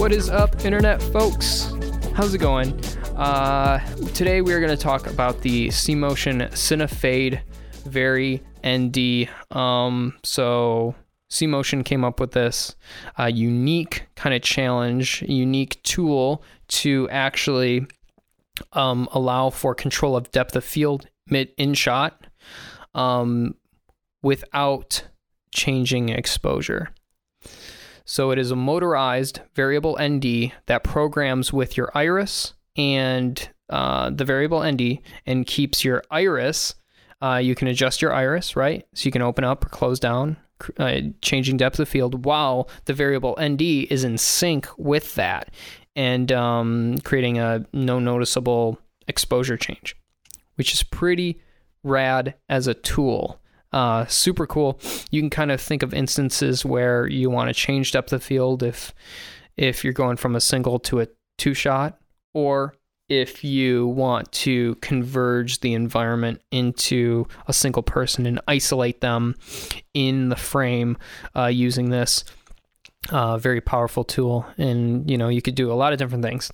What is up, internet folks? How's it going? Uh, today we are going to talk about the C-Motion Cinefade Vari ND. Um, so C-Motion came up with this uh, unique kind of challenge, unique tool to actually um, allow for control of depth of field mid in shot um, without changing exposure. So it is a motorized variable ND that programs with your iris and uh, the variable ND and keeps your iris. Uh, you can adjust your iris, right? So you can open up or close down, uh, changing depth of field while the variable ND is in sync with that and um, creating a no noticeable exposure change, which is pretty rad as a tool. Uh, super cool. You can kind of think of instances where you want to change depth of field if if you're going from a single to a two shot, or if you want to converge the environment into a single person and isolate them in the frame uh, using this uh, very powerful tool. And you know you could do a lot of different things.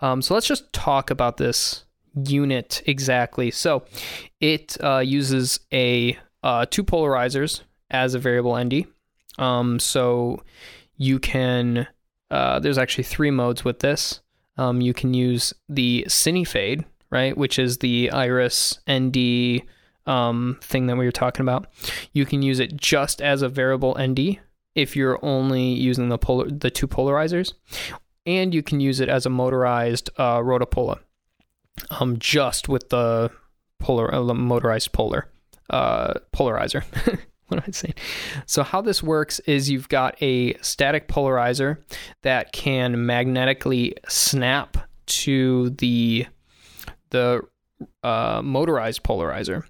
Um, so let's just talk about this unit exactly. So it uh, uses a uh, two polarizers as a variable ND. Um, so you can, uh, there's actually three modes with this. Um, you can use the Cinefade, right, which is the iris ND um, thing that we were talking about. You can use it just as a variable ND if you're only using the polar, the two polarizers, and you can use it as a motorized uh, rotopola, um, just with the polar, uh, motorized polar uh, polarizer. what am I saying? So how this works is you've got a static polarizer that can magnetically snap to the the uh, motorized polarizer,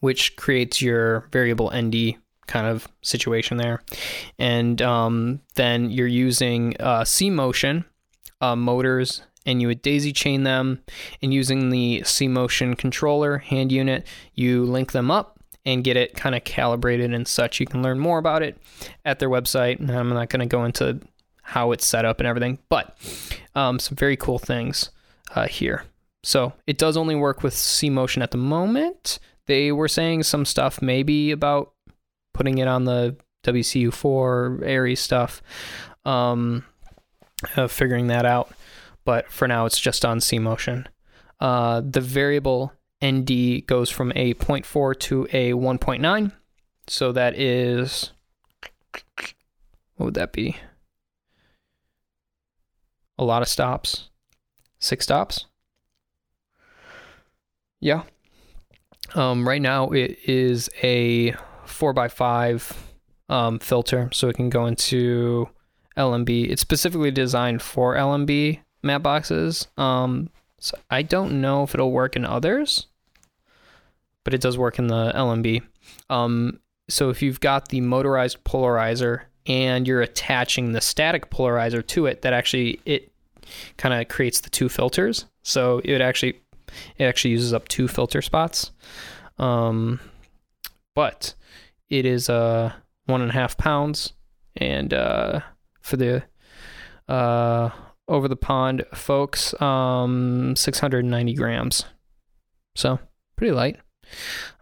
which creates your variable ND kind of situation there, and um, then you're using uh, C-Motion uh, motors and you would daisy chain them and using the C-Motion controller hand unit, you link them up and get it kind of calibrated and such. You can learn more about it at their website. And I'm not going to go into how it's set up and everything, but um, some very cool things uh, here. So it does only work with C-Motion at the moment. They were saying some stuff maybe about putting it on the WCU4 ARRI's stuff, um, uh, figuring that out but for now it's just on C-Motion. Uh, the variable ND goes from a 0.4 to a 1.9. So that is, what would that be? A lot of stops. Six stops? Yeah. Um, right now it is a 4x5 um, filter, so it can go into LMB. It's specifically designed for LMB matte boxes. Um, so I don't know if it'll work in others, but it does work in the LMB. Um, so if you've got the motorized polarizer and you're attaching the static polarizer to it, that actually it kind of creates the two filters. So it actually it actually uses up two filter spots. Um, but it is uh one and a half pounds, and uh, for the uh over the pond folks um 690 grams. So pretty light.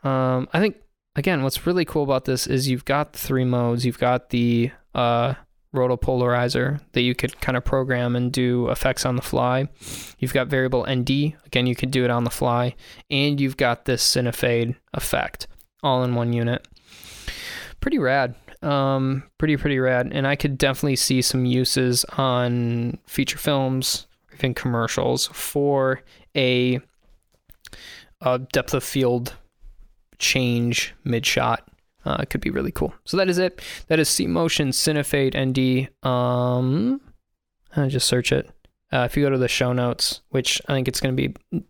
Um i think again what's really cool about this is you've got three modes. You've got the uh rotopolarizer that you could kind of program and do effects on the fly. You've got variable nd again you could do it on the fly. And you've got this cinefade effect all in one unit. Pretty rad um, pretty pretty rad, and I could definitely see some uses on feature films, even commercials for a, a depth of field change mid shot. uh, could be really cool. So that is it. That is C Motion Cinefade ND. Um, I just search it. Uh, if you go to the show notes, which I think it's going to be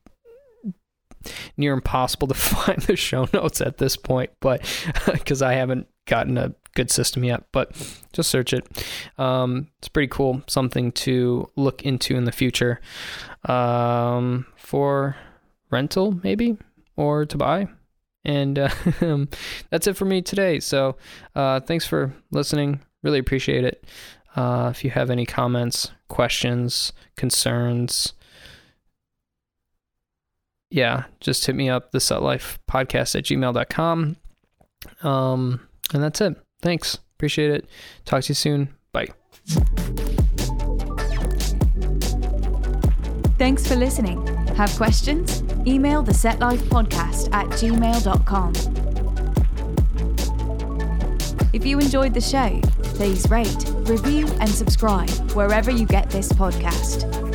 near impossible to find the show notes at this point, but because I haven't gotten a good system yet, but just search it. Um, it's pretty cool, something to look into in the future um, for rental, maybe, or to buy. And uh, that's it for me today. So uh, thanks for listening. Really appreciate it. Uh, if you have any comments, questions, concerns, yeah, just hit me up, the set life podcast at gmail.com. Um, and that's it. Thanks. Appreciate it. Talk to you soon. Bye. Thanks for listening. Have questions? Email the Set Life Podcast at gmail.com. If you enjoyed the show, please rate, review, and subscribe wherever you get this podcast.